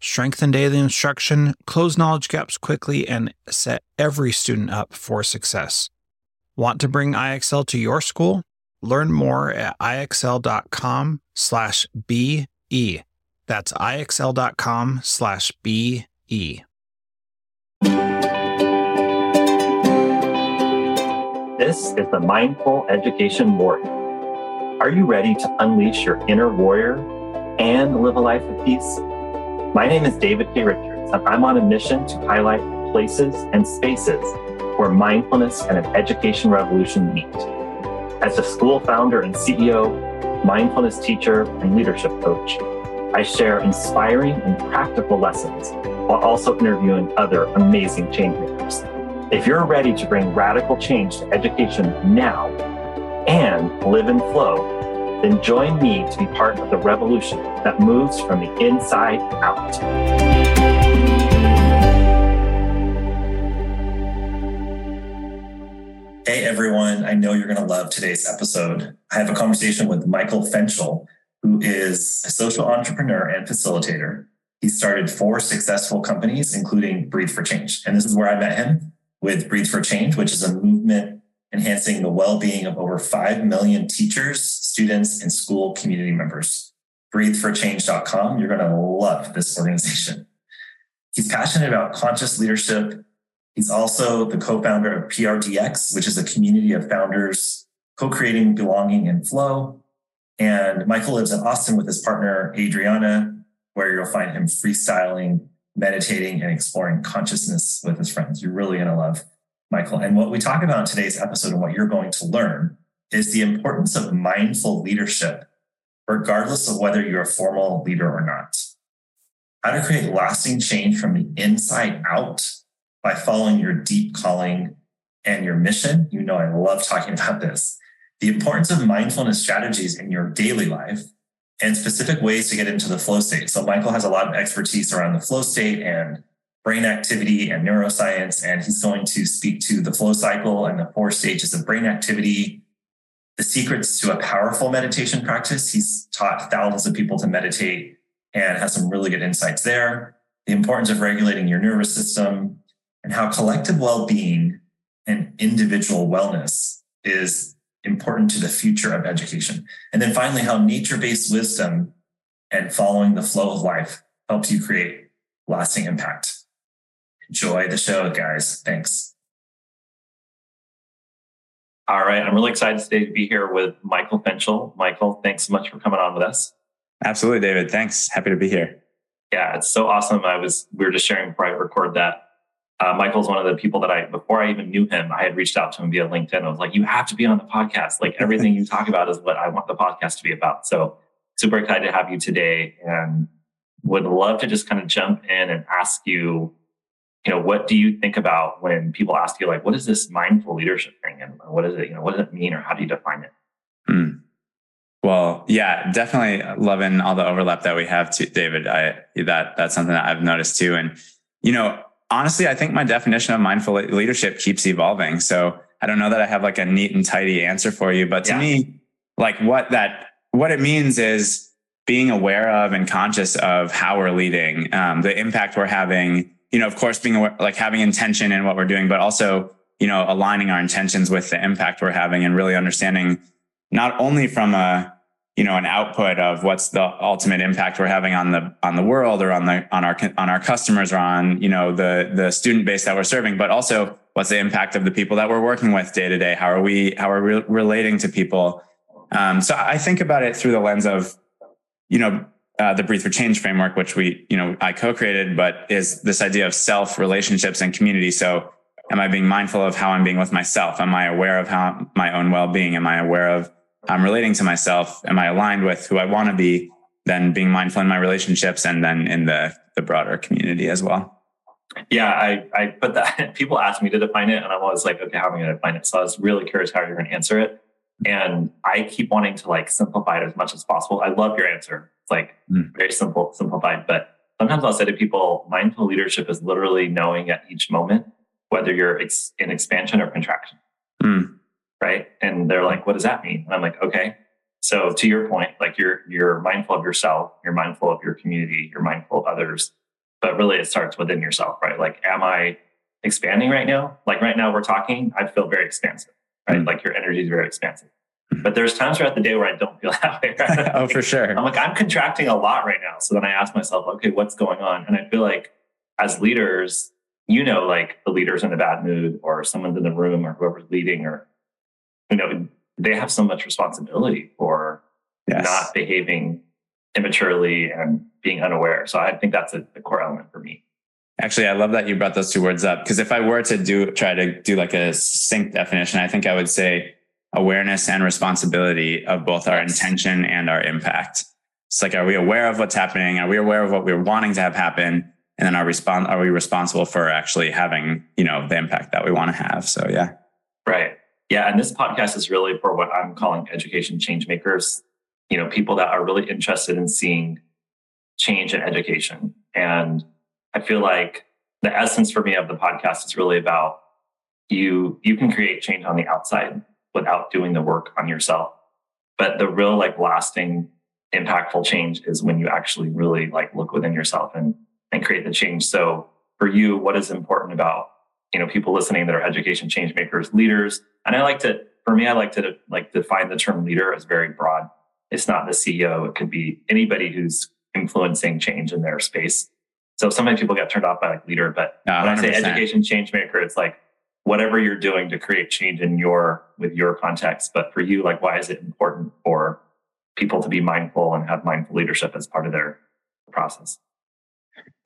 Strengthen daily instruction, close knowledge gaps quickly, and set every student up for success. Want to bring IXL to your school? Learn more at ixl.com slash BE. That's ixl.com slash BE. This is the Mindful Education Warrior. Are you ready to unleash your inner warrior and live a life of peace? My name is David K. Richards, and I'm on a mission to highlight places and spaces where mindfulness and an education revolution meet. As a school founder and CEO, mindfulness teacher, and leadership coach, I share inspiring and practical lessons while also interviewing other amazing changemakers. If you're ready to bring radical change to education now and live in flow, then join me to be part of the revolution that moves from the inside out. Hey everyone, I know you're going to love today's episode. I have a conversation with Michael Fenchel, who is a social entrepreneur and facilitator. He started four successful companies, including Breathe for Change. And this is where I met him with Breathe for Change, which is a movement enhancing the well-being of over 5 million teachers, students, and school community members. BreatheForChange.com. You're going to love this organization. He's passionate about conscious leadership. He's also the co-founder of PRDX, which is a community of founders co-creating belonging and flow. And Michael lives in Austin with his partner, Adriana, where you'll find him freestyling meditating and exploring consciousness with his friends. You're really going to love Michael. And what we talk about in today's episode and what you're going to learn is the importance of mindful leadership, regardless of whether you're a formal leader or not. How to create lasting change from the inside out by following your deep calling and your mission. You know, I love talking about this. The importance of mindfulness strategies in your daily life and specific ways to get into the flow state. So Michael has a lot of expertise around the flow state and brain activity and neuroscience, and he's going to speak to the flow cycle and the four stages of brain activity, the secrets to a powerful meditation practice. He's taught thousands of people to meditate and has some really good insights there. The importance of regulating your nervous system and how collective well-being and individual wellness is important to the future of education. And then finally, how nature based wisdom and following the flow of life helps you create lasting impact. Enjoy the show, guys. Thanks. All right. I'm really excited today to be here with Michael Fenchel. Michael, thanks so much for coming on with us. Absolutely, David. Thanks. Happy to be here. Yeah, it's so awesome. I was, we were just sharing before I record that uh, Michael's one of the people that I, before I even knew him, I had reached out to him via LinkedIn. I was like, you have to be on the podcast. Like everything you talk about is what I want the podcast to be about. So super excited to have you today and would love to just kind of jump in and ask you, you know, what do you think about when people ask you, like, what is this mindful leadership thing? And what is it, you know, what does it mean or how do you define it? Mm. Well, yeah, definitely loving all the overlap that we have to David. I, that, that's something that I've noticed too. And, you know, honestly, I think my definition of mindful leadership keeps evolving. So I don't know that I have like a neat and tidy answer for you, but to yeah. me, like what that, what it means is being aware of and conscious of how we're leading, um, the impact we're having, you know, of course, being aware, like having intention in what we're doing, but also, you know, aligning our intentions with the impact we're having and really understanding not only from a, you know an output of what's the ultimate impact we're having on the on the world or on the on our on our customers or on you know the the student base that we're serving but also what's the impact of the people that we're working with day to day? How are we how are we relating to people? Um, so i think about it through the lens of you know uh, the breathe for change framework which we you know i co-created but is this idea of self relationships and community so am i being mindful of how i'm being with myself am i aware of how my own well-being am i aware of I'm relating to myself? Am I aligned with who I want to be? Then being mindful in my relationships and then in the, the broader community as well. Yeah, I, I put that, people ask me to define it, and I'm always like, okay, how am I going to define it? So I was really curious how you're going to answer it. And I keep wanting to like simplify it as much as possible. I love your answer. It's like mm. very simple, simplified. But sometimes I'll say to people, mindful leadership is literally knowing at each moment whether you're ex- in expansion or contraction. Mm. Right. And they're like, what does that mean? And I'm like, okay. So to your point, like you're you're mindful of yourself, you're mindful of your community, you're mindful of others but really it starts within yourself, right? Like, am I expanding right now? Like right now we're talking, I feel very expansive, right? Mm-hmm. Like your energy is very expansive. Hmm. But there's times throughout the day where I don't feel that way. Right? oh, for sure. I'm like, I'm contracting a lot right now. So then I ask myself, okay, what's going on? And I feel like as leaders, you know, like the leader's in a bad mood or someone's in the room or whoever's leading or, you know, they have so much responsibility for yes. not behaving immaturely and being unaware. So I think that's a, a core element for me. Actually, I love that you brought those two words up because if I were to do try to do like a succinct definition, I think I would say awareness and responsibility of both our intention and our impact. It's like, are we aware of what's happening? Are we aware of what we're wanting to have happen? And then are respond are we responsible for actually having, you know, the impact that we want to have? So yeah. Right. Yeah. And this podcast is really for what I'm calling education change makers you know, people that are really interested in seeing change in education. And I feel like the essence for me of the podcast is really about you you can create change on the outside without doing the work on yourself. But the real like lasting impactful change is when you actually really like look within yourself and and create the change. So for you, what is important about you know people listening that are education change makers, leaders? And I like to for me, I like to like define the term leader as very broad it's not the CEO. It could be anybody who's influencing change in their space. So sometimes people get turned off by like leader, but when I say education change maker, it's like whatever you're doing to create change in your with your context. But for you, like why is it important for people to be mindful and have mindful leadership as part of their process?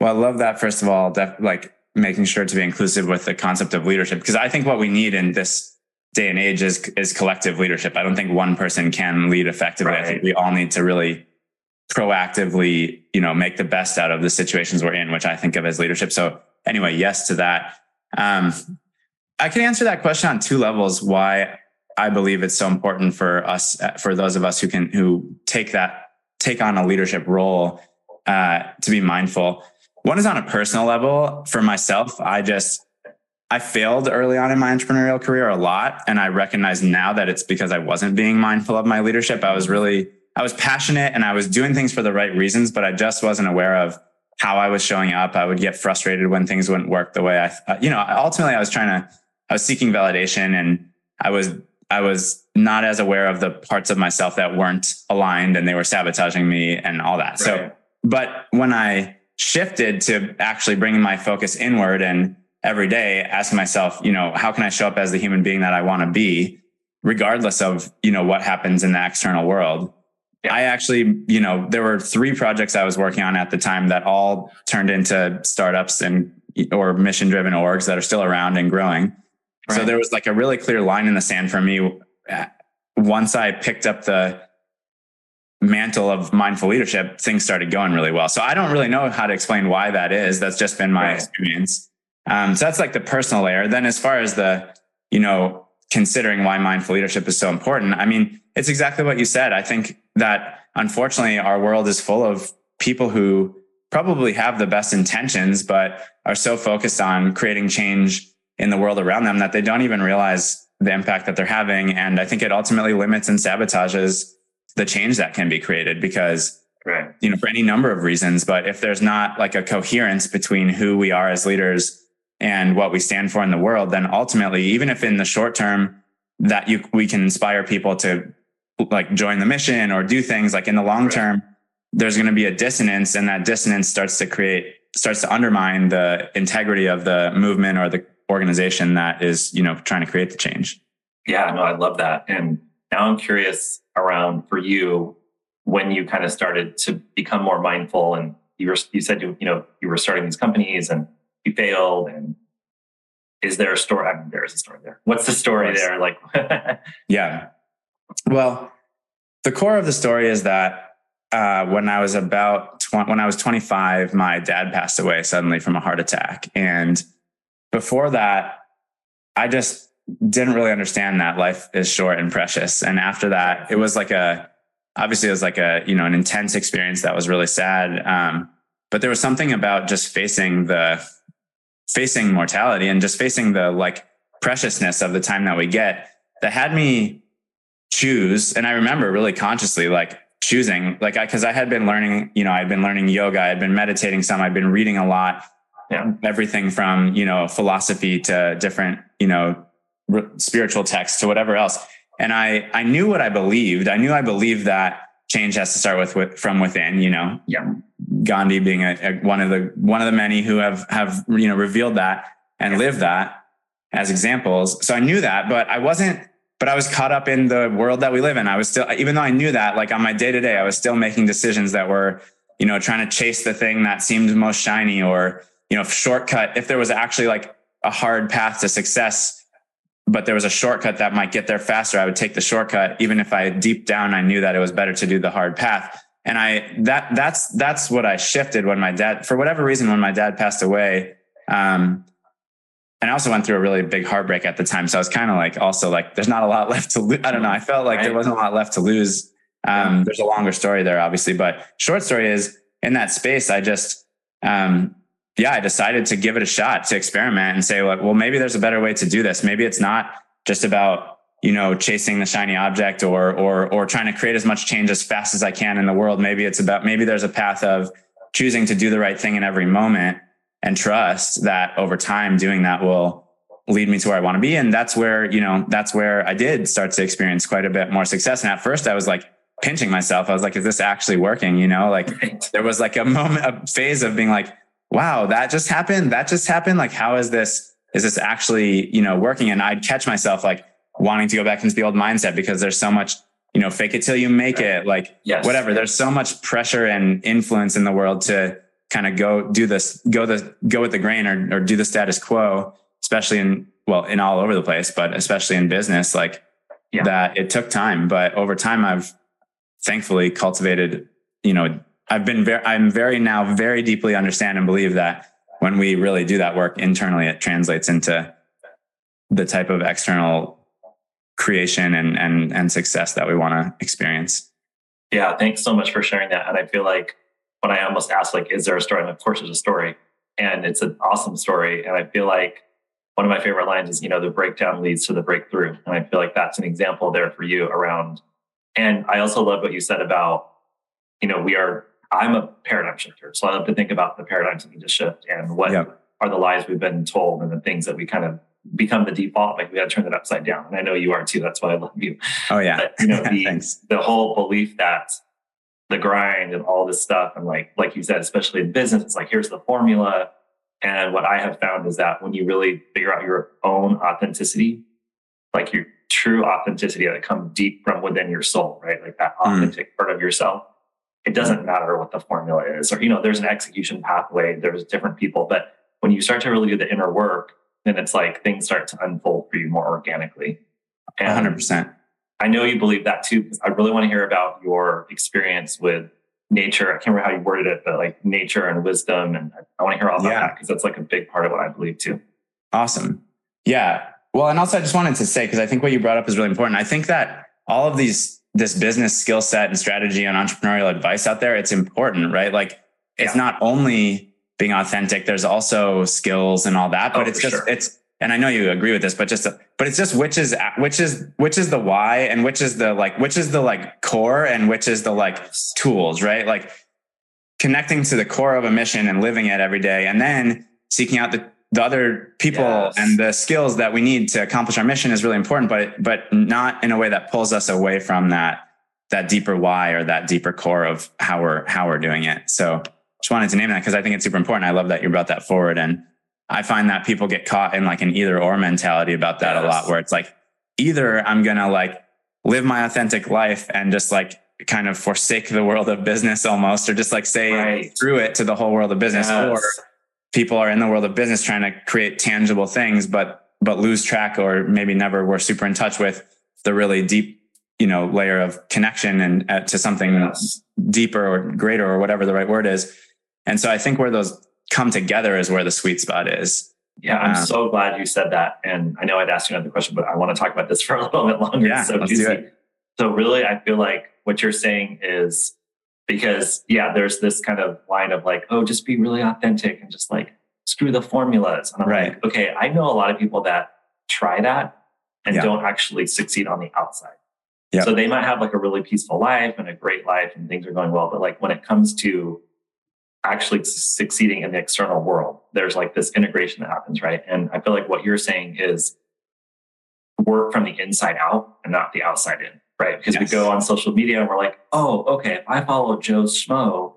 Well, I love that. First of all, def- like making sure to be inclusive with the concept of leadership, because I think what we need in this day and age is is collective leadership. I don't think one person can lead effectively. Right. I think we all need to really proactively, you know, make the best out of the situations we're in, which I think of as leadership. So anyway, yes to that. Um, I can answer that question on two levels. Why I believe it's so important for us, for those of us who can who take that take on a leadership role, uh, to be mindful. One is on a personal level. For myself, I just I failed early on in my entrepreneurial career a lot. And I recognize now that it's because I wasn't being mindful of my leadership. I was really, I was passionate and I was doing things for the right reasons, but I just wasn't aware of how I was showing up. I would get frustrated when things wouldn't work the way I, uh, you know, ultimately I was trying to, I was seeking validation and I was, I was not as aware of the parts of myself that weren't aligned and they were sabotaging me and all that. Right. So, but when I shifted to actually bringing my focus inward and every day asking myself, you know, how can I show up as the human being that I want to be, regardless of, you know, what happens in the external world. I actually, you know, there were three projects I was working on at the time that all turned into startups and or mission driven orgs that are still around and growing. Right. So there was like a really clear line in the sand for me once I picked up the mantle of mindful leadership, things started going really well. So I don't really know how to explain why that is. That's just been my right. experience. Um, so that's like the personal layer. Then as far as the, you know, considering why mindful leadership is so important, I mean, it's exactly what you said. I think that unfortunately our world is full of people who probably have the best intentions, but are so focused on creating change in the world around them that they don't even realize the impact that they're having. And I think it ultimately limits and sabotages the change that can be created because right. you know, for any number of reasons. But if there's not like a coherence between who we are as leaders and what we stand for in the world, then ultimately, even if in the short term that you we can inspire people to like join the mission or do things like in the long right. term, there's going to be a dissonance, and that dissonance starts to create starts to undermine the integrity of the movement or the organization that is you know trying to create the change. Yeah, no, I love that. And now I'm curious around for you when you kind of started to become more mindful and you were you said you you know you were starting these companies and you failed and is there a story? I mean, there is a story there. What's the story there? Like, yeah. Well, the core of the story is that uh, when I was about tw- when I was 25, my dad passed away suddenly from a heart attack. And before that, I just didn't really understand that life is short and precious. And after that, it was like a, obviously it was like a, you know, an intense experience that was really sad. Um, but there was something about just facing the, facing mortality and just facing the like preciousness of the time that we get that had me choose. And I remember really consciously like choosing, like, I, cause I had been learning, you know, I'd been learning yoga, I'd been meditating some, I'd been reading a lot, yeah. everything from, you know, philosophy to different, you know, r- spiritual texts to whatever else. And I, I knew what I believed. I knew I believed that change has to start with, with from within, you know, yeah. Gandhi being a, a, one of the, one of the many who have, have, you know, revealed that and lived that as examples. So I knew that, but I wasn't, but I was caught up in the world that we live in. I was still, even though I knew that, like on my day to day, I was still making decisions that were, you know, trying to chase the thing that seemed most shiny or, you know, shortcut. If there was actually like a hard path to success, but there was a shortcut that might get there faster, I would take the shortcut, even if I deep down I knew that it was better to do the hard path. And I that that's that's what I shifted when my dad, for whatever reason, when my dad passed away. Um, and I also went through a really big heartbreak at the time. So I was kind of like, also like, there's not a lot left to lose. I don't know. I felt like right. there wasn't a lot left to lose. Um, there's a longer story there, obviously, but short story is in that space. I just, um, yeah, I decided to give it a shot to experiment and say, like, well, maybe there's a better way to do this. Maybe it's not just about, you know, chasing the shiny object or, or, or trying to create as much change as fast as I can in the world. Maybe it's about, maybe there's a path of choosing to do the right thing in every moment and trust that over time doing that will lead me to where I want to be. And that's where, you know, that's where I did start to experience quite a bit more success. And at first I was like pinching myself. I was like, is this actually working? You know, like there was like a moment, a phase of being like, wow, that just happened. That just happened. Like, how is this, is this actually, you know, working? And I'd catch myself like wanting to go back into the old mindset because there's so much, you know, fake it till you make it, like yes. whatever. There's so much pressure and influence in the world to, kind of go do this, go the, go with the grain or, or do the status quo, especially in, well, in all over the place, but especially in business, like yeah. that it took time, but over time I've thankfully cultivated, you know, I've been very, I'm very now very deeply understand and believe that when we really do that work internally, it translates into the type of external creation and, and, and success that we want to experience. Yeah. Thanks so much for sharing that. And I feel like when I almost asked, like, is there a story? And of course, there's a story. And it's an awesome story. And I feel like one of my favorite lines is, you know, the breakdown leads to the breakthrough. And I feel like that's an example there for you around. And I also love what you said about, you know, we are, I'm a paradigm shifter. So I love to think about the paradigms that need to shift and what yep. are the lies we've been told and the things that we kind of become the default. Like we got to turn it upside down. And I know you are too. That's why I love you. Oh, yeah. But, you know, the, the whole belief that the grind and all this stuff. And like, like you said, especially in business, it's like, here's the formula. And what I have found is that when you really figure out your own authenticity, like your true authenticity that comes deep from within your soul, right? Like that hmm. authentic mm. part of yourself, it doesn't matter what the formula is. Or, you know, there's an execution pathway, there's different people. But when you start to really do the inner work, then it's like things start to unfold for you more organically. And 100%. I know you believe that too. because I really want to hear about your experience with nature. I can't remember how you worded it, but like nature and wisdom. And I want to hear all about yeah. that because that's like a big part of what I believe too. Awesome. Yeah. Well, and also I just wanted to say, because I think what you brought up is really important. I think that all of these, this business skill set and strategy and entrepreneurial advice out there, it's important, right? Like it's yeah. not only being authentic, there's also skills and all that, but oh, it's just, sure. it's, and I know you agree with this, but just, but it's just which is, which is, which is the why and which is the like, which is the like core and which is the like tools, right? Like connecting to the core of a mission and living it every day. And then seeking out the, the other people yes. and the skills that we need to accomplish our mission is really important, but, but not in a way that pulls us away from that, that deeper why or that deeper core of how we're, how we're doing it. So just wanted to name that because I think it's super important. I love that you brought that forward and, I find that people get caught in like an either or mentality about that yes. a lot, where it's like, either I'm going to like live my authentic life and just like kind of forsake the world of business almost, or just like say right. through it to the whole world of business, yes. or people are in the world of business trying to create tangible things, but, but lose track or maybe never were super in touch with the really deep you know, layer of connection and uh, to something yes. deeper or greater or whatever the right word is. And so I think where those come together is where the sweet spot is. Yeah, I'm um, so glad you said that. And I know I'd asked you another question, but I want to talk about this for a little bit longer. Yeah, so let's juicy. do it. So really, I feel like what you're saying is because yeah, there's this kind of line of like, oh, just be really authentic and just like screw the formulas. And I'm right. like, okay, I know a lot of people that try that and yeah. don't actually succeed on the outside. Yep. So they might have like a really peaceful life and a great life and things are going well. But like when it comes to actually succeeding in the external world, there's like this integration that happens, right? And I feel like what you're saying is work from the inside out and not the outside in right? Because yes. we go on social media and we're like, oh, okay, if I follow Joe Schmo,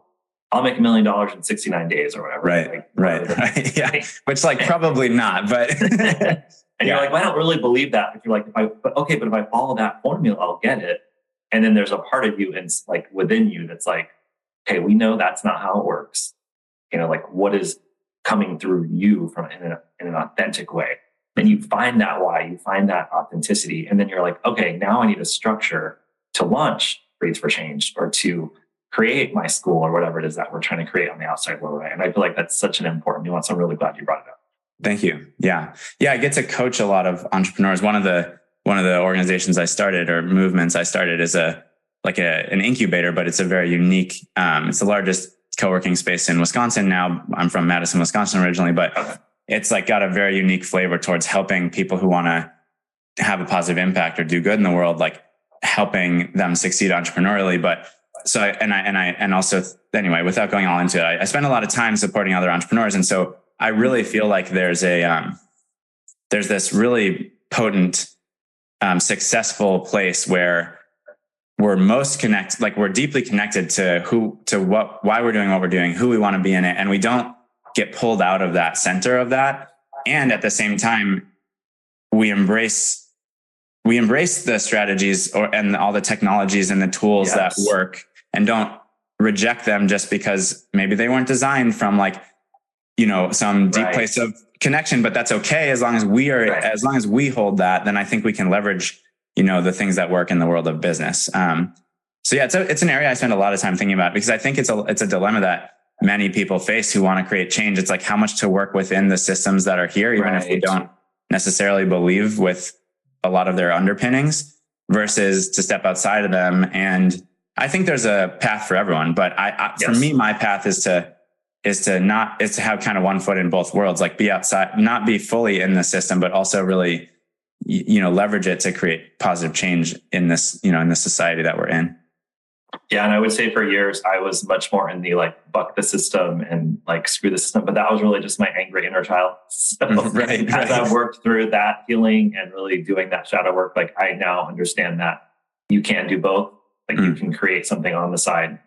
I'll make a million dollars in 69 days or whatever. Right. Like, right. right. Yeah. Which like probably not, but and yeah. you're like, well, I don't really believe that. If you're like, if I but okay, but if I follow that formula, I'll get it. And then there's a part of you and like within you that's like, hey, we know that's not how it works. You know, like what is coming through you from in, a, in an authentic way and you find that why, you find that authenticity. And then you're like, okay, now I need a structure to launch Breathe for Change or to create my school or whatever it is that we're trying to create on the outside world. Right. And I feel like that's such an important nuance. I'm really glad you brought it up. Thank you. Yeah. Yeah. I get to coach a lot of entrepreneurs. One of the, one of the organizations I started or movements I started is a, like a, an incubator, but it's a very unique, um, it's the largest co-working space in Wisconsin. Now I'm from Madison, Wisconsin originally, but it's like got a very unique flavor towards helping people who want to have a positive impact or do good in the world, like helping them succeed entrepreneurially. But so, and I, and I, and also anyway, without going all into it, I, I spend a lot of time supporting other entrepreneurs. And so I really feel like there's a, um, there's this really potent, um, successful place where we're most connected, like we're deeply connected to who, to what, why we're doing what we're doing, who we want to be in it. And we don't get pulled out of that center of that. And at the same time, we embrace we embrace the strategies or and all the technologies and the tools yes. that work and don't reject them just because maybe they weren't designed from like you know some deep right. place of connection but that's okay as long as we are right. as long as we hold that then i think we can leverage you know the things that work in the world of business um, so yeah it's a, it's an area i spend a lot of time thinking about because i think it's a it's a dilemma that many people face who want to create change. It's like how much to work within the systems that are here, even right. if we don't necessarily believe with a lot of their underpinnings versus to step outside of them. And I think there's a path for everyone, but I, I yes. for me, my path is to, is to not, is to have kind of one foot in both worlds, like be outside, not be fully in the system, but also really, you know, leverage it to create positive change in this, you know, in the society that we're in. Yeah, and I would say for years I was much more in the like buck the system and like screw the system, but that was really just my angry inner child. So right, as I worked through that healing and really doing that shadow work, like I now understand that you can do both. Like mm. you can create something on the side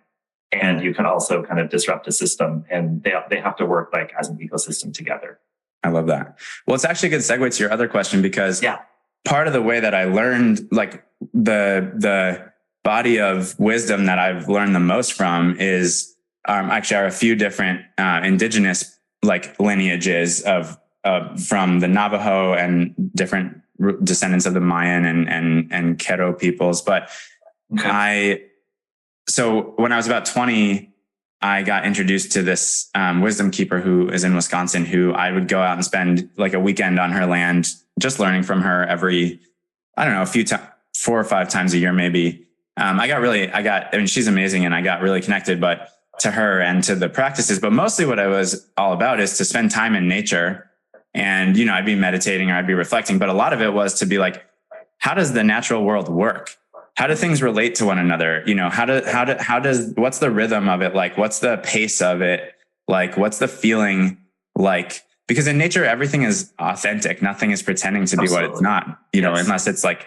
and you can also kind of disrupt the system and they they have to work like as an ecosystem together. I love that. Well, it's actually a good segue to your other question because yeah. part of the way that I learned like the the body of wisdom that I've learned the most from is um, actually are a few different uh, indigenous like lineages of uh, from the Navajo and different descendants of the Mayan and and and Q'ero peoples. But okay. I so when I was about twenty, I got introduced to this um, wisdom keeper who is in Wisconsin. Who I would go out and spend like a weekend on her land, just learning from her every I don't know a few times, four or five times a year maybe um, I got really, I got, I mean, she's amazing and I got really connected, but to her and to the practices. But mostly what I was all about is to spend time in nature. And, you know, I'd be meditating or I'd be reflecting, but a lot of it was to be like, how does the natural world work? How do things relate to one another? You know, how do, how do, how does, what's the rhythm of it? Like, what's the pace of it? Like, what's the feeling like? Because in nature, everything is authentic. Nothing is pretending to be Absolutely. what it's not, you know, unless it's like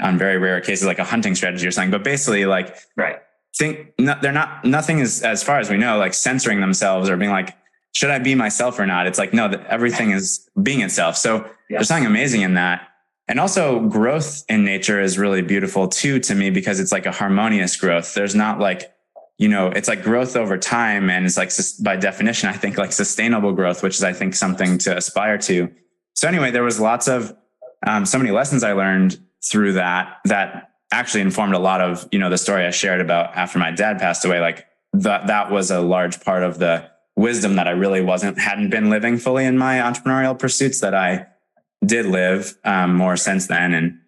on very rare cases like a hunting strategy or something. But basically, like right, think no, they're not nothing is as far as we know like censoring themselves or being like should I be myself or not? It's like no, that everything is being itself. So yes. there's something amazing in that. And also growth in nature is really beautiful too to me because it's like a harmonious growth. There's not like you know, it's like growth over time. And it's like, by definition, I think like sustainable growth, which is, I think, something to aspire to. So anyway, there was lots of, um, so many lessons I learned through that that actually informed a lot of, you know, the story I shared about after my dad passed away. Like that, that was a large part of the wisdom that I really wasn't, hadn't been living fully in my entrepreneurial pursuits that I did live um, more since then. And,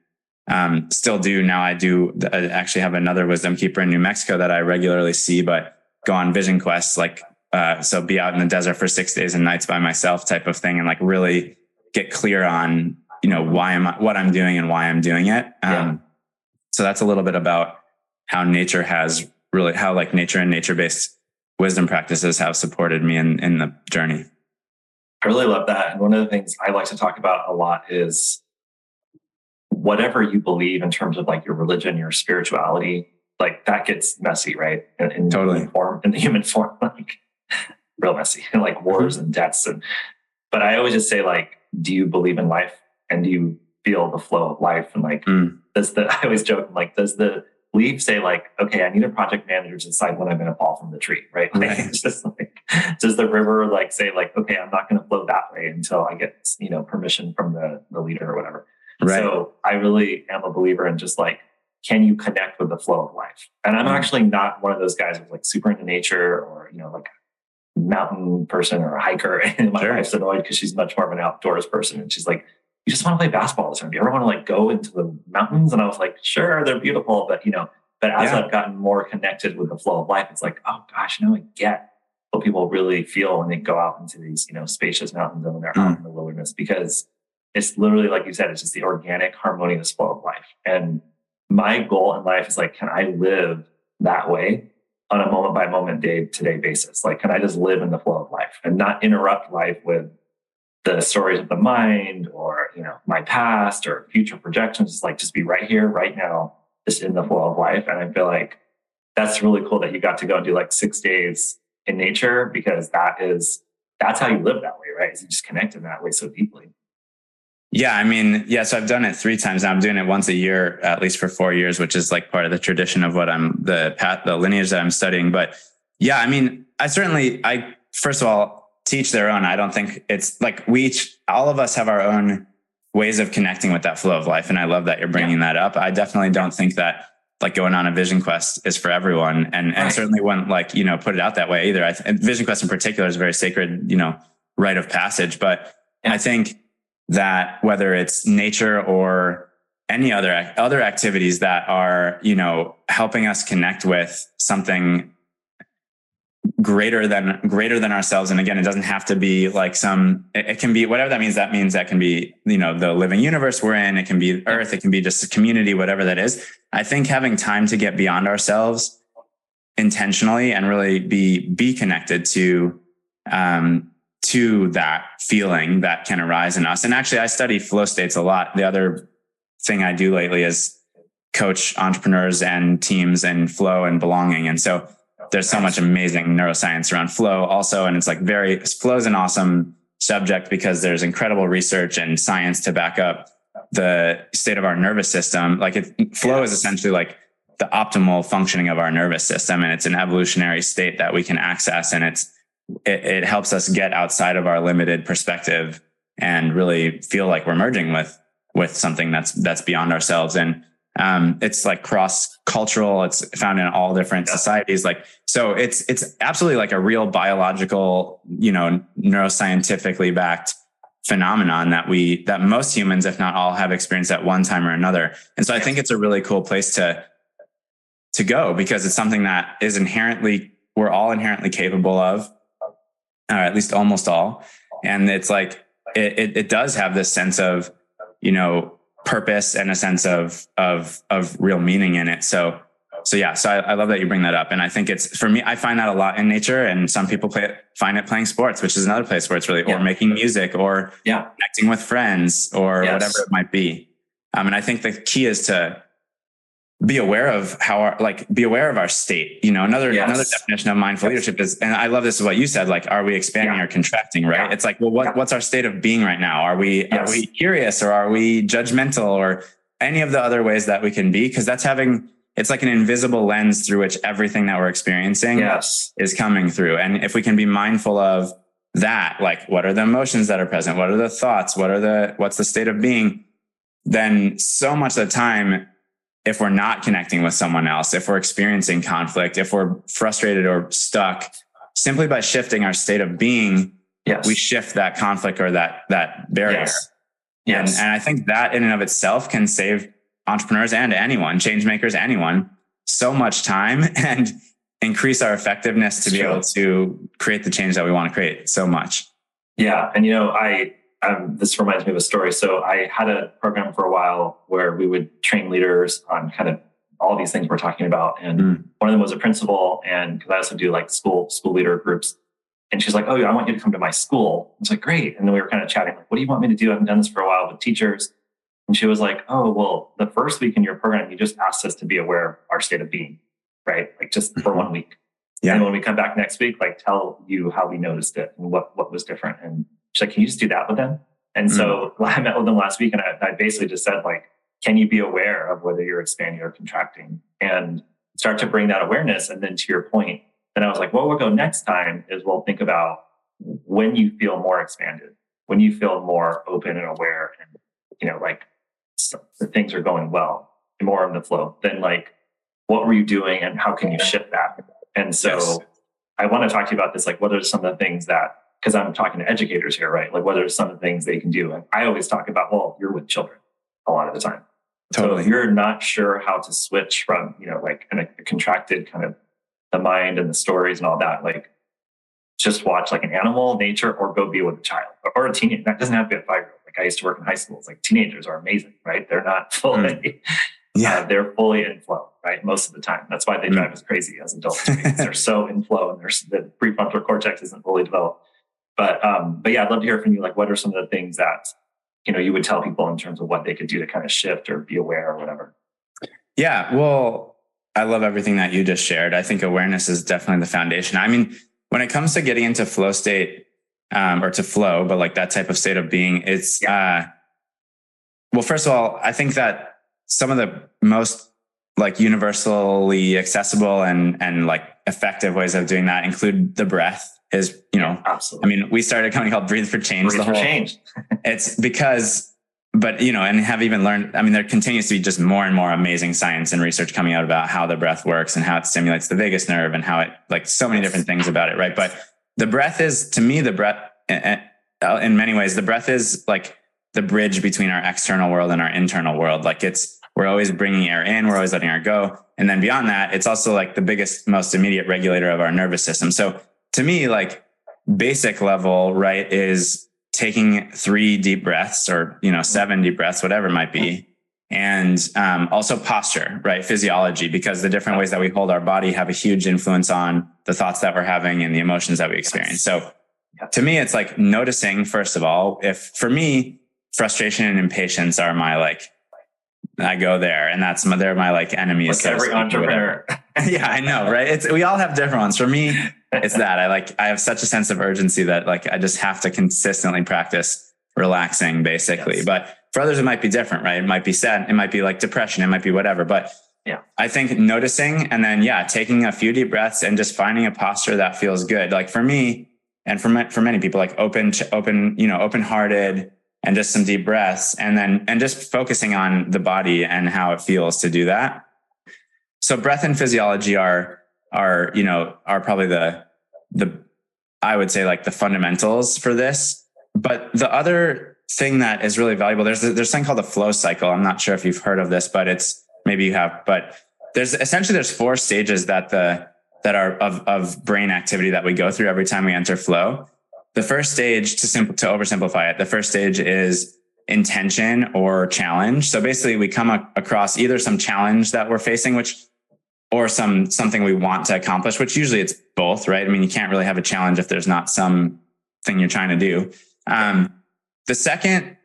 um, still do now. I do I actually have another wisdom keeper in New Mexico that I regularly see, but go on vision quests, like, uh, so be out in the desert for six days and nights by myself type of thing. And like really get clear on, you know, why am I, what I'm doing and why I'm doing it. Um, yeah. so that's a little bit about how nature has really, how like nature and nature based wisdom practices have supported me in, in the journey. I really love that. And one of the things I like to talk about a lot is whatever you believe in terms of like your religion, your spirituality, like that gets messy, right? In, in totally form, in the human form, like real messy, like wars and deaths. And but I always just say, like, do you believe in life and do you feel the flow of life? And like, mm. does the I always joke, like, does the leaf say like, okay, I need a project manager to decide when I'm going to fall from the tree, right? Like, right. It's just like, does the river like say like, okay, I'm not going to flow that way until I get you know permission from the the leader or whatever. Right. So I really am a believer in just like, can you connect with the flow of life? And I'm mm-hmm. actually not one of those guys who's like super into nature or, you know, like mountain person or a hiker. And my sure. wife's annoyed because she's much more of an outdoors person. And she's like, you just want to play basketball this time. Do you ever want to like go into the mountains? And I was like, sure, they're beautiful. But, you know, but as yeah. I've gotten more connected with the flow of life, it's like, oh gosh, now I get what people really feel when they go out into these, you know, spacious mountains and when they're mm. out in the wilderness because it's literally like you said, it's just the organic, harmonious flow of life. And my goal in life is like, can I live that way on a moment by moment, day to day basis? Like, can I just live in the flow of life and not interrupt life with the stories of the mind or, you know, my past or future projections? Just like, just be right here, right now, just in the flow of life. And I feel like that's really cool that you got to go and do like six days in nature because that is, that's how you live that way, right? Is you just connect in that way so deeply. Yeah, I mean, yeah, so I've done it three times now. I'm doing it once a year, at least for four years, which is like part of the tradition of what I'm the path, the lineage that I'm studying. But yeah, I mean, I certainly, I first of all teach their own. I don't think it's like we each, all of us have our own ways of connecting with that flow of life, and I love that you're bringing yeah. that up. I definitely don't think that like going on a vision quest is for everyone, and and certainly wouldn't like you know put it out that way either. I th- vision quest in particular is a very sacred, you know, rite of passage, but yeah. I think that whether it's nature or any other other activities that are you know helping us connect with something greater than greater than ourselves and again it doesn't have to be like some it, it, can be whatever that means that means that can be you know the living universe we're in it can be earth it can be just a community whatever that is i think having time to get beyond ourselves intentionally and really be be connected to um to that feeling that can arise in us. And actually, I study flow states a lot. The other thing I do lately is coach entrepreneurs and teams and flow and belonging. And so there's so much amazing neuroscience around flow also. And it's like very, flow is an awesome subject because there's incredible research and science to back up the state of our nervous system. Like it, flow is essentially like the optimal functioning of our nervous system. And it's an evolutionary state that we can access. And it's, it, it helps us get outside of our limited perspective and really feel like we're merging with with something that's that's beyond ourselves and um, it's like cross cultural it's found in all different societies. Like so it's it's absolutely like a real biological you know neuroscientifically backed phenomenon that we that most humans if not all have experienced at one time or another. And so i think it's a really cool place to to go because it's something that is inherently we're all inherently capable of or at least almost all. And it's like, it, it, it does have this sense of, you know, purpose and a sense of, of, of real meaning in it. So, so yeah, so I, I, love that you bring that up. And I think it's for me, I find that a lot in nature and some people play, find it playing sports, which is another place where it's really, yeah. or making music or yeah. connecting with friends or yes. whatever it might be. Um, and I think the key is to be aware of how our like be aware of our state you know another yes. another definition of mindful yes. leadership is and i love this is what you said like are we expanding yeah. or contracting right yeah. it's like well what, yeah. what's our state of being right now are we yes. are we curious or are we judgmental or any of the other ways that we can be because that's having it's like an invisible lens through which everything that we're experiencing yes. is coming through and if we can be mindful of that like what are the emotions that are present what are the thoughts what are the what's the state of being then so much of the time if we're not connecting with someone else, if we're experiencing conflict, if we're frustrated or stuck, simply by shifting our state of being, yes. we shift that conflict or that that barrier. Yes. Yes. And, and I think that in and of itself can save entrepreneurs and anyone, change makers, anyone, so much time and increase our effectiveness to be true. able to create the change that we want to create so much. Yeah, and you know, I um, this reminds me of a story. So I had a program for a while where we would train leaders on kind of all these things we're talking about, and Mm. one of them was a principal, and because I also do like school school leader groups. And she's like, "Oh, yeah, I want you to come to my school." I was like, "Great!" And then we were kind of chatting, like, "What do you want me to do? I haven't done this for a while with teachers." And she was like, "Oh, well, the first week in your program, you just asked us to be aware of our state of being, right? Like just for one week." Yeah. And when we come back next week, like tell you how we noticed it and what, what was different. And she's like, can you just do that with them? And so hmm. I met with them last week and I, I basically just said like, can you be aware of whether you're expanding or contracting and start to bring that awareness? And then to your point, then I was like, what we'll go next time is we'll think about when you feel more expanded, when you feel more open and aware and, you know, like so, the things are going well and more in the flow, then like, what were you doing and how can you shift that? And so Yes. I want to talk to you about this, like what are some of the things that, because I'm talking to educators here, right? Like what are some of the things they can do? And I always talk about, well, you're with children a lot of the time. So Totally. if you're not sure how to switch from, you know, like in a, contracted kind of the mind and the stories and all that, like just watch like an animal, nature, or go be with a child or, a teenager. That doesn't have to be a five year old. Like I used to work in high schools. Like teenagers are amazing, right? They're not fully, yeah. uh, they're fully in flow, right? Most of the time. That's why they Mm. drive us crazy as adults. they're so in flow and there's the prefrontal cortex isn't fully developed. But um, but yeah, I'd love to hear from you. Like, what are some of the things that you know you would tell people in terms of what they could do to kind of shift or be aware or whatever? Yeah. Well, I love everything that you just shared. I think awareness is definitely the foundation. I mean, when it comes to getting into flow state um, or to flow, but like that type of state of being, it's, uh, well, first of all, I think that some of the most like universally accessible and, and like effective ways of doing that include the breath is, you know, I mean, we started a company called Breathe for Change. Breathe the for change. it's because but you know and have even learned i mean there continues to be just more and more amazing science and research coming out about how the breath works and how it stimulates the vagus nerve and how it like so many different things about it right? But the breath is to me the breath uh, in many ways the breath is like the bridge between our external world and our internal world. Like it's we're always bringing air in we're always letting air go. And then beyond that it's also like the biggest most immediate regulator of our nervous system. So to me like basic level right is taking three deep breaths or you know seven deep breaths whatever it might be and um, also posture right physiology because the different ways that we hold our body have a huge influence on the thoughts that we're having and the emotions that we experience. So to me it's like noticing first of all if for me frustration and impatience are my like i go there and that's my they're my like enemies. Like every to speak, or whatever. entrepreneur. yeah i know right? It's we all have different ones. For me it's that I like I have such a sense of urgency that like I just have to consistently practice relaxing basically. Yes. But for others it might be different, right? It might be sad, it might be like depression, it might be whatever. But Yeah. I think noticing and then yeah, taking a few deep breaths and just finding a posture that feels good. Like for me and for ma- for many people like open open, you know, open-hearted and just some deep breaths and then and just focusing on the body and how it feels to do that. So breath and physiology are are you know are probably the the i would say like the fundamentals for this. But the other thing that is really valuable there's there's something called the flow cycle. I'm not sure if you've heard of this but it's maybe you have but there's essentially there's four stages that the that are of of brain activity that we go through every time we enter flow. The first stage to simple to oversimplify it the first stage is intention or challenge. So basically we come across either some challenge that we're facing which or some something we want to accomplish which usually it's both right? I mean you can't really have a challenge if there's not some thing you're trying to do. Um, the second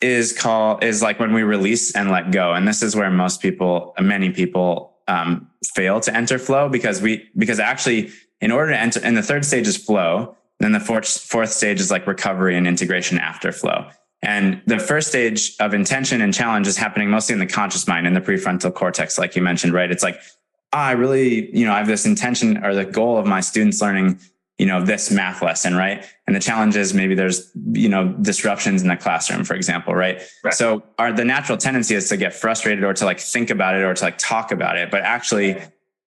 is called is like when we release and let go. And this is where most people many people um, fail to enter flow because we because actually in order to enter and the third stage is flow then the fourth fourth stage is like recovery and integration after flow. And the first stage of intention and challenge is happening mostly in the conscious mind in the prefrontal cortex like you mentioned right? It's like "Ah, I really, you know, I have this intention or the goal of my students learning you know, this math lesson, right? And the challenge is maybe there's, you know, disruptions in the classroom, for example, right? right. So our, the natural tendency is to get frustrated or to like think about it or to like talk about it. But actually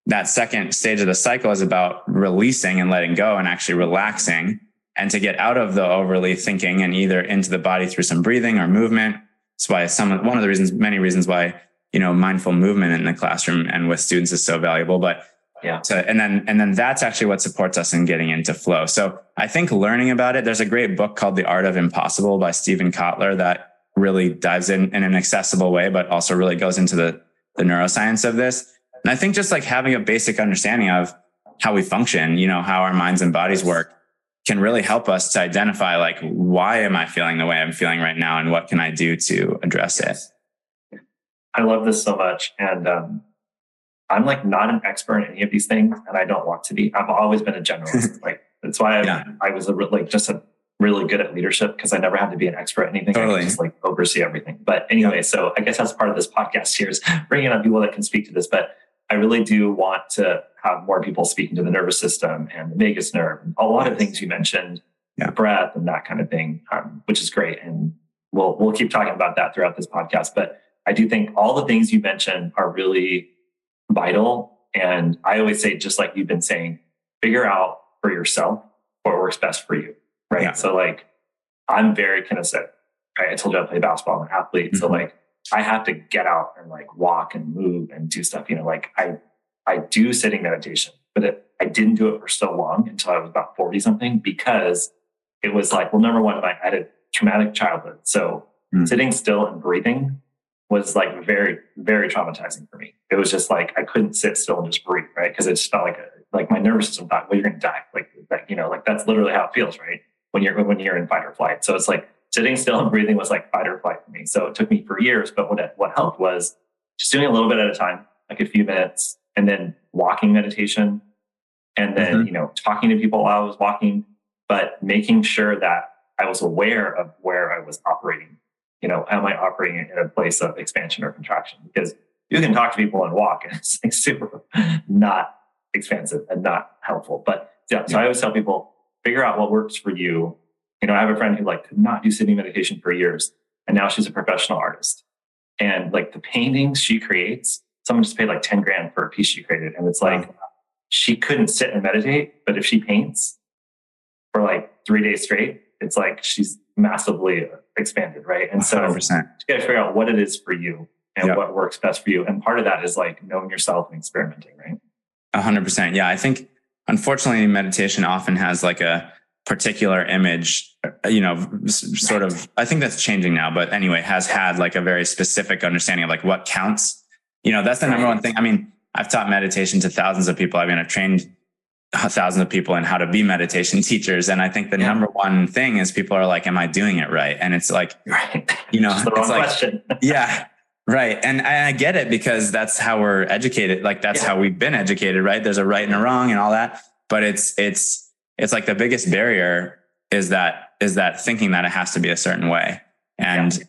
that second stage of the cycle is about releasing and letting go and actually relaxing and to get out of the overly thinking and either into the body through some breathing or movement. That's why some, one of the reasons, many reasons why, you know, mindful movement in the classroom and with students is so valuable. But yeah. So, and then, and then that's actually what supports us in getting into flow. So I think learning about it, there's a great book called The Art of Impossible by Steven Kotler that really dives in in an accessible way, but also really goes into the, the neuroscience of this. And I think just like having a basic understanding of how we function, you know, how our minds and bodies work can really help us to identify like, why am I feeling the way I'm feeling right now? And what can I do to address it? I love this so much. And, um, I'm like not an expert in any of these things, and I don't want to be. I've always been a generalist. like that's why I, yeah. I was a, like just a really good at leadership because I never had to be an expert at anything. Totally. I just like oversee everything. But anyway, so I guess that's part of this podcast here is bringing on people that can speak to this. But I really do want to have more people speaking to the nervous system and the vagus nerve, a lot of things you mentioned, yeah. breath and that kind of thing, um, which is great. And we'll we'll keep talking about that throughout this podcast. But I do think all the things you mentioned are really vital. And I always say, just like you've been saying, figure out for yourself what works best for you. Right. Yeah. So like I'm very kinesthetic. Right. I told you I play basketball, I'm an athlete. Mm-hmm. So like I have to get out and like walk and move and do stuff. You know, like I I do sitting meditation, but it, I didn't do it for so long until I was about 40 something because it was like, well, number one, I had a traumatic childhood. So mm-hmm. sitting still and breathing was like very, very traumatizing for me. It was just like I couldn't sit still and just breathe, right? Because it just felt like a, like my nervous system thought, well, you're gonna die. Like that, you know, like that's literally how it feels, right? When you're when you're in fight or flight. So it's like sitting still and breathing was like fight or flight for me. So it took me for years, but what what helped was just doing a little bit at a time, like a few minutes, and then walking meditation, and then mm-hmm. you know talking to people while I was walking, but making sure that I was aware of where I was operating you know, am I operating in a place of expansion or contraction? Because you can talk to people and walk, and it's like super not expansive and not helpful. But yeah, so I always tell people figure out what works for you. You know, I have a friend who like could not do sitting meditation for years, and now she's a professional artist. And like the paintings she creates, someone just paid like 10 grand for a piece she created. And it's like wow. she couldn't sit and meditate, but if she paints for like three days straight, it's like she's massively expanded, right? And so 100%. you got to figure out what it is for you and yep. what works best for you. And part of that is like knowing yourself and experimenting, right? A hundred percent. Yeah. I think unfortunately meditation often has like a particular image, uh, you know, sort of, I think that's changing now, but anyway, has had like a very specific understanding of like what counts. You know, that's the number one thing. I mean, I've taught meditation to thousands of people. I mean, I've trained thousands of people in how to be meditation teachers. And I think the yeah. number one thing is people are like, am I doing it right? And it's like, right. you know, the wrong like, question. yeah. Right. And I get it because that's how we're educated. Like that's yeah. how we've been educated, right? There's a right and a wrong and all that. But it's, it's, it's like the biggest barrier is that, is that thinking that it has to be a certain way. And, yeah.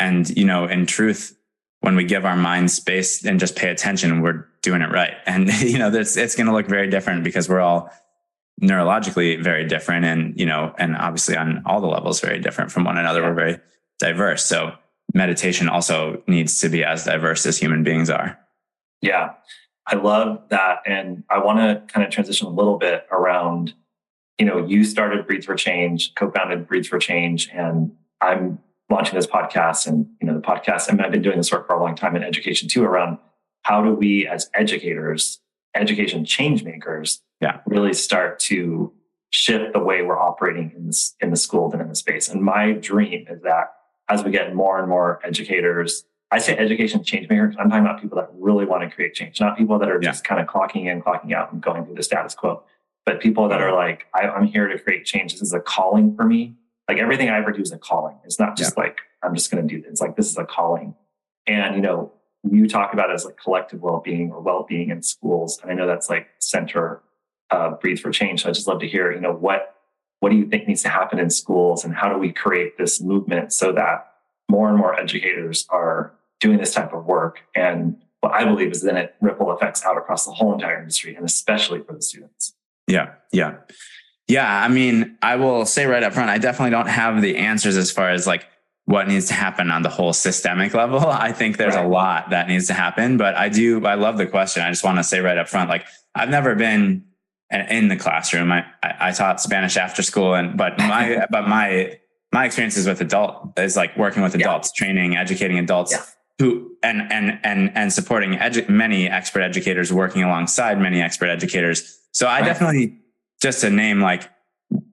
and, you know, in truth, when we give our mind space and just pay attention, we're doing it right. And, you know, it's, it's going to look very different because we're all neurologically very different and, you know, and obviously on all the levels, very different from one another. We're very diverse. So meditation also needs to be as diverse as human beings are. Yeah. I love that. And I want to kind of transition a little bit around, you know, you started Breathe for Change, co-founded Breathe for Change, and I'm launching this podcast and, you know, the podcast, I mean, I've been doing this work for a long time in education too, around how do we as educators, education change makers, yeah. really start to shift the way we're operating in this in the school and in the space. And my dream is that as we get more and more educators, I say education change makers, I'm talking about people that really want to create change, not people that are yeah. just kind of clocking in, clocking out, and going through the status quo, but people that are like, I, am here to create change. This is a calling for me. Like everything I ever do is a calling. It's not just yeah. like I'm just going to do this. It's like this is a calling. And you know, you talk about as like collective well-being or well-being in schools and i know that's like center uh, breathe for change so i just love to hear you know what what do you think needs to happen in schools and how do we create this movement so that more and more educators are doing this type of work? And what i believe is then it ripple effects out across the whole entire industry and especially for the students. Yeah yeah. Yeah, I mean, I will say right up front, I definitely don't have the answers as far as like what needs to happen on the whole systemic level. I think there's right. a lot that needs to happen, but I do, I love the question. I just want to say right up front, like I've never been in the classroom. I, I taught Spanish after school and, but my, but my, my experiences with adult is like working with adults, yeah. training, educating adults. Yeah. Who and and and and supporting edu- many expert educators, working alongside many expert educators. So I right. definitely just to name like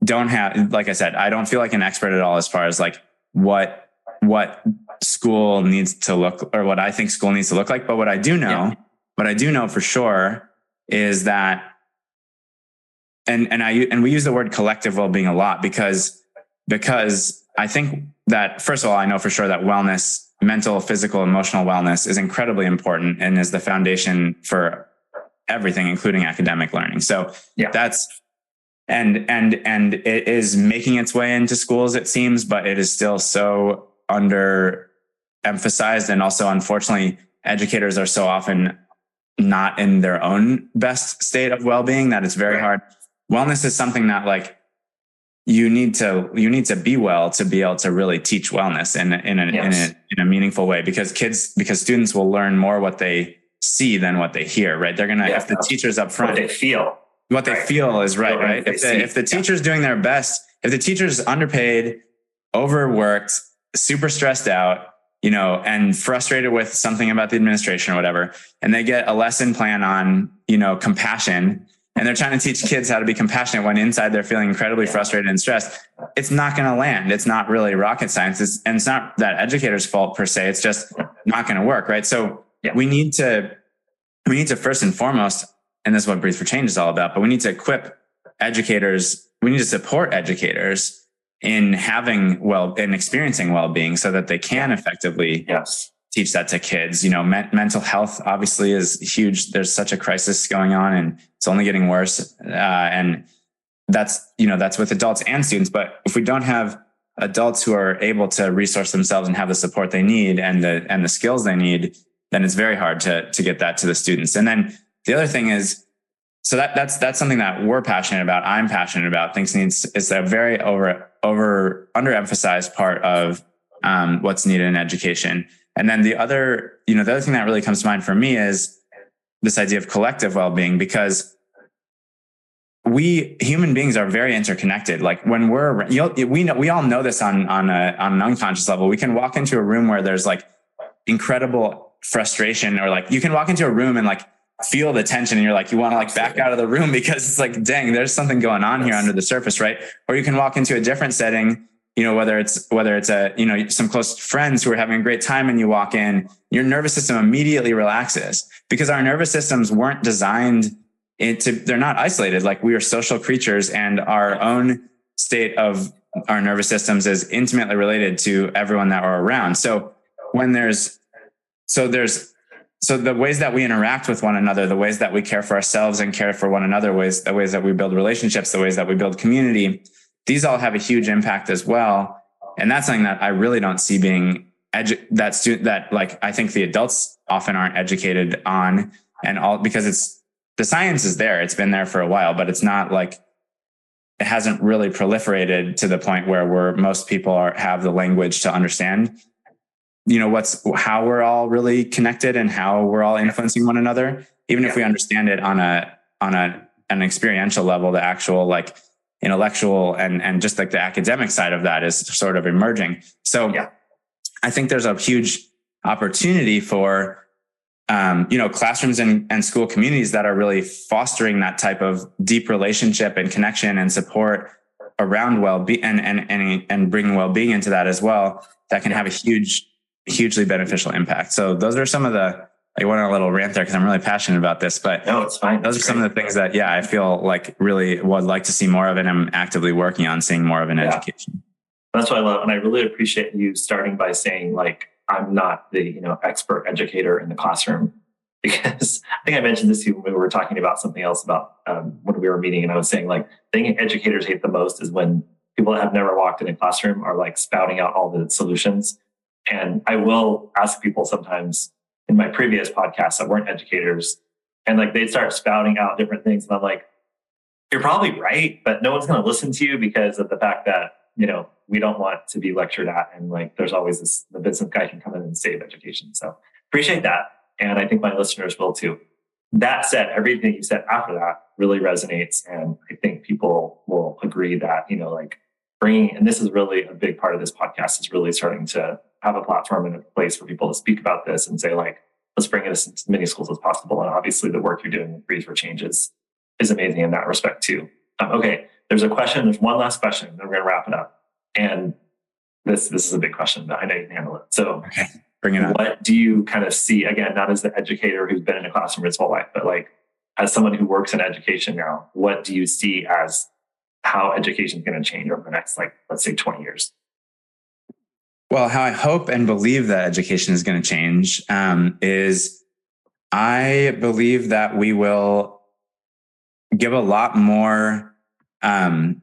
don't have like I said, I don't feel like an expert at all as far as like what what school needs to look or what I think school needs to look like. But what I do know, yeah. what I do know for sure is that and and I and we use the word collective well-being a lot because because I think that first of all, I know for sure that wellness, mental, physical, emotional wellness is incredibly important and is the foundation for everything, including academic learning. So yeah. that's and and and it is making its way into schools it seems but it is still so under emphasized and also unfortunately educators are so often not in their own best state of well-being that it's very hard. Wellness is something that like you need to you need to be well to be able to really teach wellness in in a, yes. in a in a meaningful way. Because kids because students will learn more what they see than what they hear right? They're gonna yeah, if the teachers up front what they feel. what they right. feel is right, right? If the, if the teacher's doing their best, if the teacher's underpaid, overworked, super stressed out, you know, and frustrated with something about the administration or whatever, and they get a lesson plan on, you know, compassion, and they're trying to teach kids how to be compassionate when inside they're feeling incredibly frustrated and stressed, it's not going to land. It's not really rocket science. It's, and it's not that educator's fault per se. It's just not going to work, right? So yeah. we need to, we need to first and foremost and this is what Breathe for Change is all about. But we need to equip educators. We need to support educators in having well in experiencing well-being so that they can effectively yes. teach that to kids you know me- mental health obviously is huge there's such a crisis going on and it's only getting worse uh, and that's you know that's with adults and students but if we don't have adults who are able to resource themselves and have the support they need and the and the skills they need then it's very hard to to get that to the students and then the other thing is, so that that's that's something that we're passionate about. I'm passionate about. Things needs is a very over over underemphasized part of um, what's needed in education. And then the other, you know, the other thing that really comes to mind for me is this idea of collective well-being because we human beings are very interconnected. Like when we're, you know, we know, we all know this on, on a, on an unconscious level. We can walk into a room where there's like incredible frustration or like you can walk into a room and like feel the tension and you're like, you want to like back out of the room because it's like, dang, there's something going on here under the surface, right? Or you can walk into a different setting, you know, whether it's, whether it's a, you know, some close friends who are having a great time and you walk in, your nervous system immediately relaxes because our nervous systems weren't designed into, they're not isolated. Like we are social creatures and our own state of our nervous systems is intimately related to everyone that we're around. So when there's, so there's so the ways that we interact with one another the ways that we care for ourselves and care for one another ways the ways that we build relationships the ways that we build community these all have a huge impact as well. And that's something that i really don't see being edu- that student that like i think the adults often aren't educated on and all because it's the science is there. It's been there for a while but it's not like it hasn't really proliferated to the point where where most people are have the language to understand you know what's how we're all really connected and how we're all influencing one another even yeah. if we understand it on a on a an experiential level the actual like intellectual and and just like the academic side of that is sort of emerging so yeah. i think there's a huge opportunity for um, you know classrooms and, and school communities that are really fostering that type of deep relationship and connection and support around well-being and and and, and bringing well-being into that as well that can have a huge hugely beneficial impact. So those are some of the, I went on a little rant there because I'm really passionate about this, but no, it's fine. Those it's are great. some of the things that, yeah, I feel like really would like to see more of, and I'm actively working on seeing more of an yeah. education. That's what I love. And I really appreciate you starting by saying like, I'm not the, you know, expert educator in the classroom because I think I mentioned this to you when we were talking about something else about um, when we were meeting. And I was saying like, the thing educators hate the most is when people that have never walked in a classroom are like spouting out all the solutions and I will ask people sometimes in my previous podcasts that weren't educators, and like they'd start spouting out different things. And I'm like, you're probably right, but no one's going to listen to you because of the fact that, you know, we don't want to be lectured at. And like, there's always this, the business guy can come in and save education. So appreciate that. And I think my listeners will too. That said, everything you said after that really resonates. And I think people will agree that, you know, like bringing, and this is really a big part of this podcast is really starting to have a platform and a place for people to speak about this and say, like, let's bring it as many schools as possible. And obviously the work you're doing with Breathe for Changes is, is amazing in that respect too. Um, okay. There's a question. There's one last question. Then we're going to wrap it up. And this, this is a big question, but I know you can handle it. So okay. Bring it on. What do you kind of see again, not as the educator who's been in a classroom his whole life, but like as someone who works in education now, what do you see as how education is going to change over the next, like, let's say 20 years? Well, how I hope and believe that education is going to change um, is I believe that we will give a lot more um,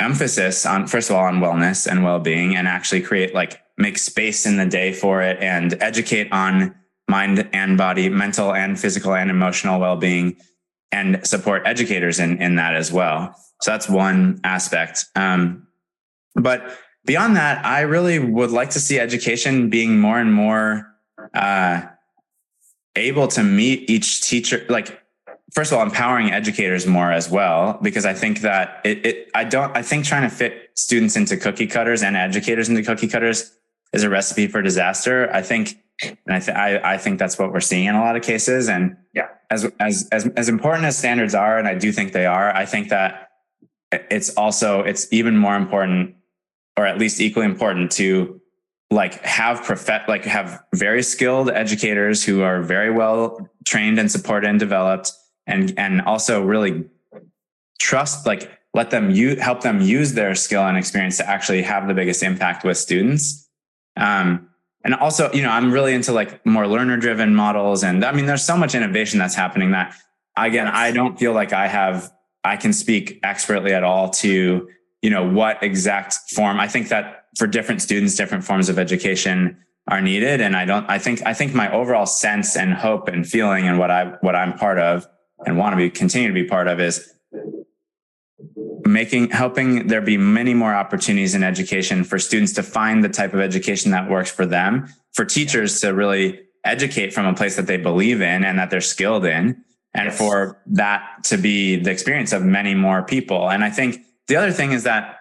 emphasis on, first of all, on wellness and well being and actually create like make space in the day for it and educate on mind and body, mental and physical and emotional well-being and support educators in, in that as well. So that's one aspect. Um, but beyond that, I really would like to see education being more and more uh, able to meet each teacher, like first of all, empowering educators more as well, because I think that it, it, I don't, I think trying to fit students into cookie cutters and educators into cookie cutters is a recipe for disaster. I think, and I, th- I, I think that's what we're seeing in a lot of cases. And yeah, as, as, as, as important as standards are, and I do think they are, I think that it's also, it's even more important or at least equally important to like have prof like have very skilled educators who are very well trained and supported and developed and, and also really trust, like let them use, help them use their skill and experience to actually have the biggest impact with students um, and also, you know, I'm really into like more learner driven models. And I mean, there's so much innovation that's happening that again, I don't feel like I have, I can speak expertly at all to, you know, what exact form. I think that for different students, different forms of education are needed. And I don't, I think, I think my overall sense and hope and feeling and what I, what I'm part of and want to be continue to be part of is making helping there be many more opportunities in education for students to find the type of education that works for them for teachers to really educate from a place that they believe in and that they're skilled in and yes. for that to be the experience of many more people and i think the other thing is that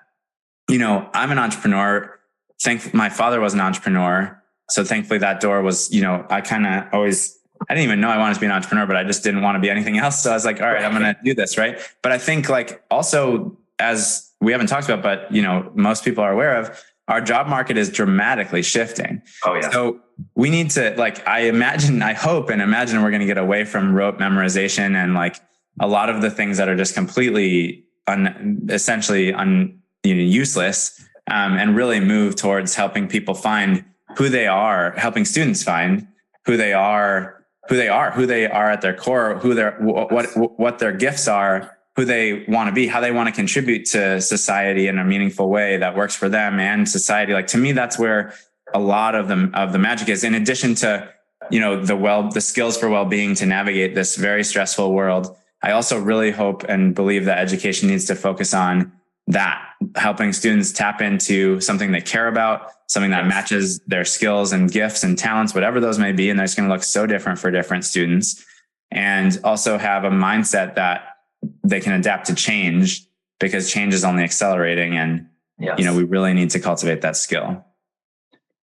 you know i'm an entrepreneur thank my father was an entrepreneur so thankfully that door was you know i kind of always I didn't even know I wanted to be an entrepreneur, but I just didn't want to be anything else. So I was like, all right, I'm going to do this. Right. But I think like also as we haven't talked about, but you know, most people are aware of, our job market is dramatically shifting. Oh yeah. So we need to like, I imagine, I hope and imagine we're going to get away from rote memorization and like a lot of the things that are just completely un, essentially un, you know, useless, um, and really move towards helping people find who they are, helping students find who they are who they are, who they are at their core, who their what what their gifts are, who they want to be, how they want to contribute to society in a meaningful way that works for them and society. Like to me, that's where a lot of the of the magic is. In addition to you know the well the skills for well being to navigate this very stressful world, I also really hope and believe that education needs to focus on that helping students tap into something they care about something that matches their skills and gifts and talents, whatever those may be. And that's going to look so different for different students. And also have a mindset that they can adapt to change because change is only accelerating. And, yes. you know, we really need to cultivate that skill.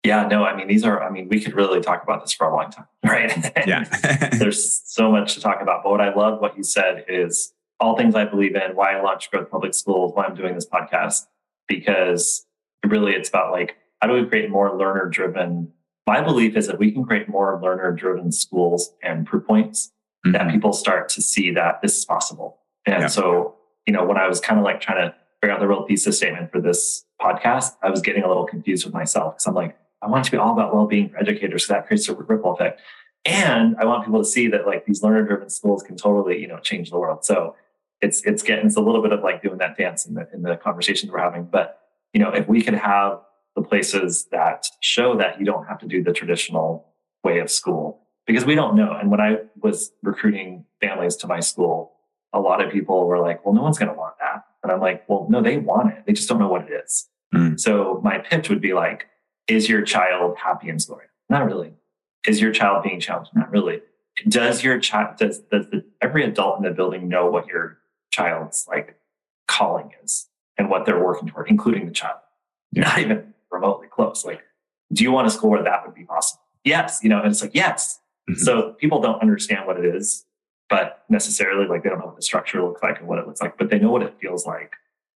Yeah, no, I mean, these are, I mean, we could really talk about this for a long time, right? yeah. there's so much to talk about. But what I love what you said is all things I believe in, why I launched Growth Public Schools, why I'm doing this podcast, because really it's about like how do we create more learner driven? My belief is that we can create more learner driven schools and proof points mm-hmm. that people start to see that this is possible. And yeah. so, you know, when I was kind of like trying to figure out the real thesis statement for this podcast, I was getting a little confused with myself because I'm like, I want it to be all about well-being for educators. So that creates a ripple effect. And I want people to see that like these learner driven schools can totally, you know, change the world. So it's, it's getting, it's a little bit of like doing that dance in the, in the conversations we're having. But, you know, if we could have the places that show that you don't have to do the traditional way of school because we don't know. And when I was recruiting families to my school, a lot of people were like, well, no one's going to want that. And I'm like, well, no, they want it. They just don't know what it is. Mm. So my pitch would be like, is your child happy in school? Not really. Is your child being challenged? Not really. Does your child, does, does the, every adult in the building know what your child's like calling is and what they're working toward, including the child? Not even remotely close. Like, do you want a school where that would be possible? Yes. You know, and it's like, yes. Mhm. So people don't understand what it is, but necessarily like they don't know what the structure looks like and what it looks like, but they know what it feels like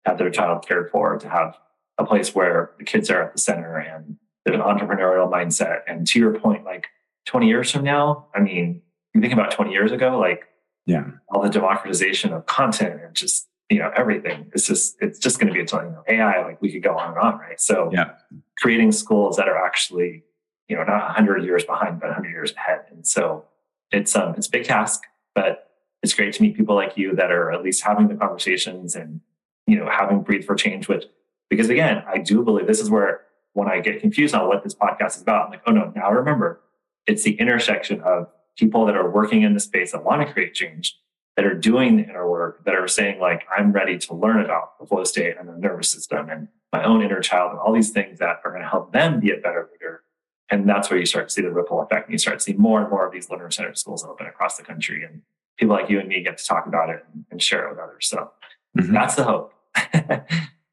to have their child cared for, to have a place where the kids are at the center and they have an entrepreneurial mindset. And to your point, like 20 years from now, I mean, you think about 20 years ago, like Yeah. all the democratization of content and just, you know, everything. It's just, it's just going to be a ton, you know, AI, like we could go on and on, right? So Yeah. creating schools that are actually, you know, not 100 years behind, but 100 years ahead. And so it's, um, it's a big task, but it's great to meet people like you that are at least having the conversations and, you know, having breathe for change with, because again, I do believe this is where when I get confused on what this podcast is about, I'm like, oh no, now I remember it's the intersection of people that are working in the space that want to create change, that are doing the inner work, that are saying like, I'm ready to learn about the flow state and the nervous system and my own inner child and all these things that are going to help them be a better leader. And that's where you start to see the ripple effect. And you start to see more and more of these learner centered schools open across the country. And people like you and me get to talk about it and, share it with others. So Mhm. that's the hope.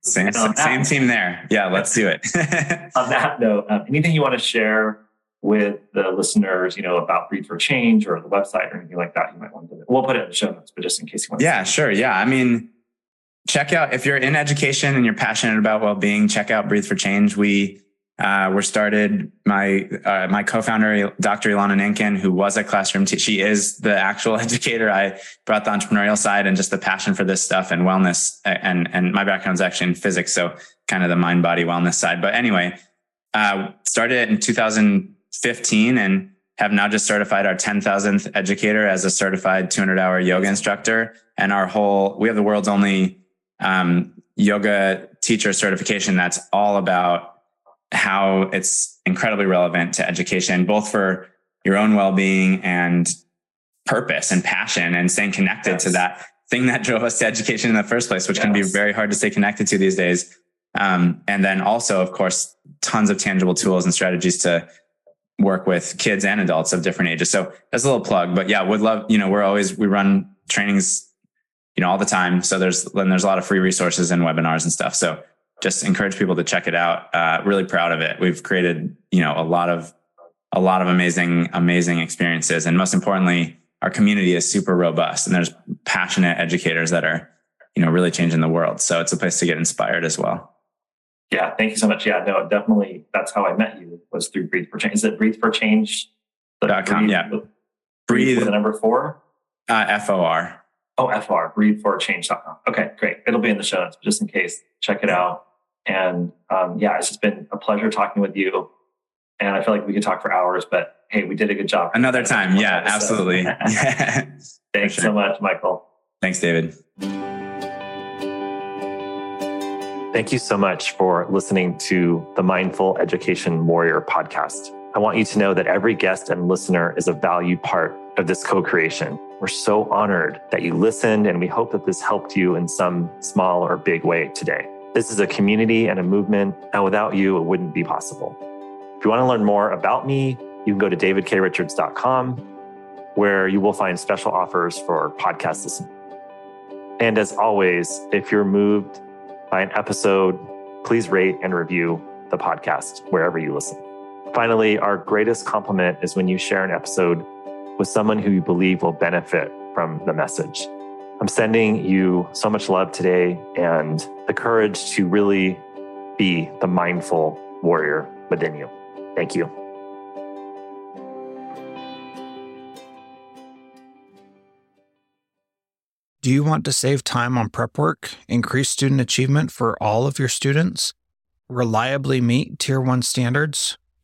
Same, And on that- same team there. Yeah, let's do it. on that note, um, anything you want to share with the listeners, you know, about Breathe for Change or the website or anything like that, you might want to. We'll put it in the show notes, but just in case you want. To. Yeah, sure. Yeah. I mean, check out if you're in education and you're passionate about well-being, check out Breathe for Change. We uh, were started. My uh, my co-founder, Dr. Ilana Nankin, who was a classroom teacher, she is the actual educator. I brought the entrepreneurial side and just the passion for this stuff and wellness. And and my background is actually in physics, so kind of the mind body wellness side. But anyway, uh, started it in 2015 and have now just certified our 10,000th educator as a certified 200 hour yoga instructor. And our whole, we have the world's only um, yoga teacher certification that's all about how it's incredibly relevant to education, both for your own well being and purpose and passion and staying connected Yes. to that thing that drove us to education in the first place, which can be very hard to stay connected to these days. Um, and then also, of course, tons of tangible tools and strategies to work with kids and adults of different ages. So that's a little plug, but yeah, would love, you know, we're always, we run trainings, you know, all the time. So there's, then there's a lot of free resources and webinars and stuff. So just encourage people to check it out. Uh, really proud of it. We've created, you know, a lot of, a lot of amazing, amazing experiences. And most importantly, our community is super robust and there's passionate educators that are, you know, really changing the world. So it's a place to get inspired as well. Yeah, thank you so much. Yeah, no, definitely. That's how I met you was through Breathe for Change. Is it Breathe for Change? Dot com, breathe- yeah. Breathe Breathe, the number four. uh, FOR. Oh, FR, breatheforchange.com. Okay, great. It'll be in the show notes, just in case. Check it out. And um, yeah, it's just been a pleasure talking with you. And I feel like we could talk for hours, but hey, we did a good job. Another time. Yeah, So, absolutely. Yeah. Thanks For so much, Michael. Thanks, David. Thank you so much for listening to the Mindful Education Warrior podcast. I want you to know that every guest and listener is a valued part of this co creation. We're so honored that you listened, and we hope that this helped you in some small or big way today. This is a community and a movement, and without you, it wouldn't be possible. If you want to learn more about me, you can go to davidkrichards.com, where you will find special offers for podcast listeners. And as always, if you're moved by an episode, please rate and review the podcast wherever you listen. Finally, our greatest compliment is when you share an episode with someone who you believe will benefit from the message. I'm sending you so much love today and the courage to really be the mindful warrior within you. Thank you. Do you want to save time on prep work, increase student achievement for all of your students, reliably meet Tier 1 standards?